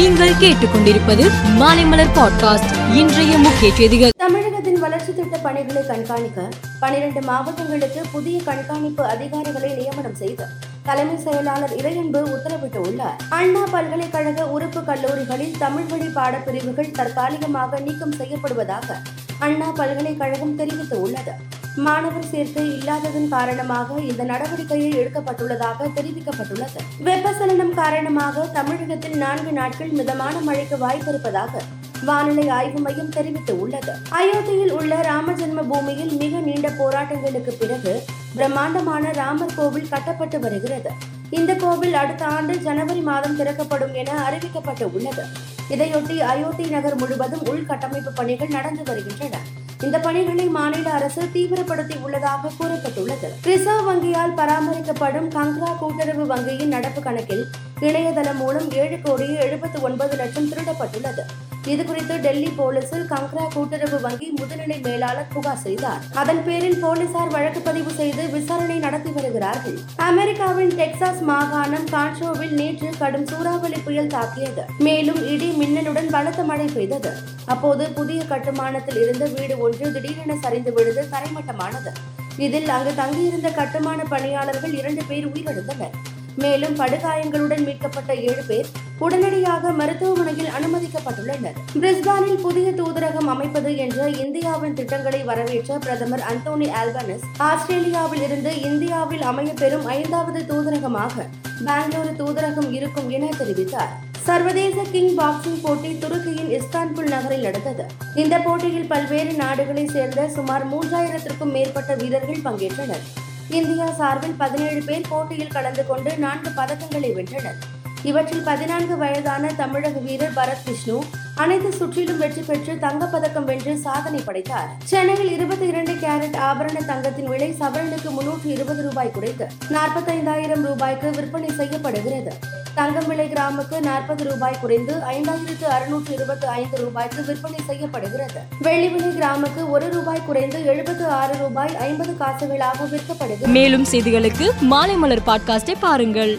நீங்கள் கேட்டுக்கொண்டிருப்பது மாலைமலர் பாட்காஸ்ட். இன்றைய முக்கிய செய்திகள். தமிழகத்தின் வளர்ச்சி திட்ட பணிகளை கண்காணிக்க பனிரெண்டு மாவட்டங்களுக்கு புதிய கண்காணிப்பு அதிகாரிகளை நியமனம் செய்து தலைமை செயலாளர் இறையன்பு உத்தரவிட்டுள்ளார். அண்ணா பல்கலைக்கழக உறுப்பு கல்லூரிகளில் தமிழ் வழி பாடப்பிரிவுகள் தற்காலிகமாக நீக்கம் செய்யப்படுவதாக அண்ணா பல்கலைக்கழகம் தெரிவித்துள்ளது. மாணவர் சேர்க்கை இல்லாததன் காரணமாக இந்த நடவடிக்கையை எடுக்கப்பட்டுள்ளதாக தெரிவிக்கப்பட்டுள்ளது. வெப்பசலனம் காரணமாக தமிழகத்தில் நான்கு நாட்கள் மிதமான மழைக்கு வாய்ப்பிருப்பதாக வானிலை ஆய்வு மையம் தெரிவித்துள்ளது. அயோத்தியில் உள்ள ராம ஜென்ம பூமியில் மிக நீண்ட போராட்டங்களுக்கு பிறகு பிரம்மாண்டமான ராமர் கோவில் கட்டப்பட்டு வருகிறது. இந்த கோவில் அடுத்த ஆண்டு ஜனவரி மாதம் திறக்கப்படும் என அறிவிக்கப்பட்டு உள்ளது. இதையொட்டி அயோத்தி நகர் முழுவதும் உள்கட்டமைப்பு பணிகள் நடந்து வருகின்றன. இந்த பணிகளை மாநில அரசு தீவிரப்படுத்தி உள்ளதாக கூறப்பட்டுள்ளது. ரிசர்வ் வங்கியால் பராமரிக்கப்படும் கங்க்ரா கூட்டுறவு வங்கியின் நடப்பு கணக்கில் இணையதளம் மூலம் ஏழு கோடியே எழுபத்தி ஒன்பது லட்சம் திருடப்பட்டுள்ளது. இதுகுறித்து டெல்லி போலீசில் கங்க்ரா கூட்டுறவு வங்கி முதுநிலை மேலாளர் புகார் செய்தார். அதன் பேரில் போலீசார் வழக்கு பதிவு செய்து விசாரணை நடத்தி வருகிறார்கள். அமெரிக்காவின் டெக்சாஸ் மாகாணம் கான்ட்ரோவில் நேற்று கடும் சூறாவளி புயல் தாக்கியது. மேலும் இடி மின்னலுடன் பலத்த மழை பெய்தது. அப்போது புதிய கட்டுமானத்தில் இருந்த வீடு ஒன்று திடீரென சரிந்து விழுந்து தரைமட்டமானது. இதில் அங்கு தங்கியிருந்த கட்டுமான பணியாளர்கள் இரண்டு பேர் உயிரிழந்தனர். மேலும் படுகாயங்களுடன் மீட்கப்பட்ட ஏழு பேர் உடனடியாக மருத்துவமனையில் அனுமதிக்கப்பட்டுள்ளனர். பிரிஸ்பானில் புதிய தூதரகம் அமைப்பது என்ற இந்தியாவின் திட்டங்களை வரவேற்ற பிரதமர் அந்தோனி ஆல்பனஸ் ஆஸ்திரேலியாவில் இருந்து இந்தியாவில் அமைய பெறும் ஐந்தாவது தூதரகமாக பெங்களூரு தூதரகம் இருக்கும் என தெரிவித்தார். சர்வதேச கிங் பாக்ஸிங் போட்டி துருக்கியின் இஸ்தான்புல் நகரில் நடந்தது. இந்த போட்டியில் பல்வேறு நாடுகளைச் சேர்ந்த சுமார் மூன்றாயிரத்திற்கும் மேற்பட்ட வீரர்கள் பங்கேற்றனர். இந்தியா சார்பில் பதினேழு பேர் போட்டியில் கலந்து கொண்டு நான்கு பதக்கங்களை வென்றனர். இவற்றில் பதினான்கு வயதான தமிழக வீரர் பரத் விஷ்ணு அனைத்து சுற்றிலும் வெற்றி பெற்று தங்கப்பதக்கம் வென்று சாதனை படைத்தார். சென்னையில் இருபத்தி இரண்டு கேரட் ஆபரண தங்கத்தின் விலை சவரனுக்கு முன்னூற்று இருபது ரூபாய் குறைத்து நாற்பத்தைந்தாயிரம் ரூபாய்க்கு விற்பனை செய்யப்படுகிறது. தங்கம் விலை கிராமுக்கு நாற்பது ரூபாய் குறைந்து ஐந்தாயிரத்து அறுநூற்று இருபத்தி ஐந்து ரூபாய்க்கு விற்பனை செய்யப்படுகிறது. வெள்ளி விலை கிராமுக்கு ஒரு ரூபாய் குறைந்து எழுபத்து ஆறு ரூபாய் ஐம்பது காசுகளாக விற்கப்படுகிறது. மேலும் செய்திகளுக்கு மாலை மலர் பாட்காஸ்டை பாருங்கள்.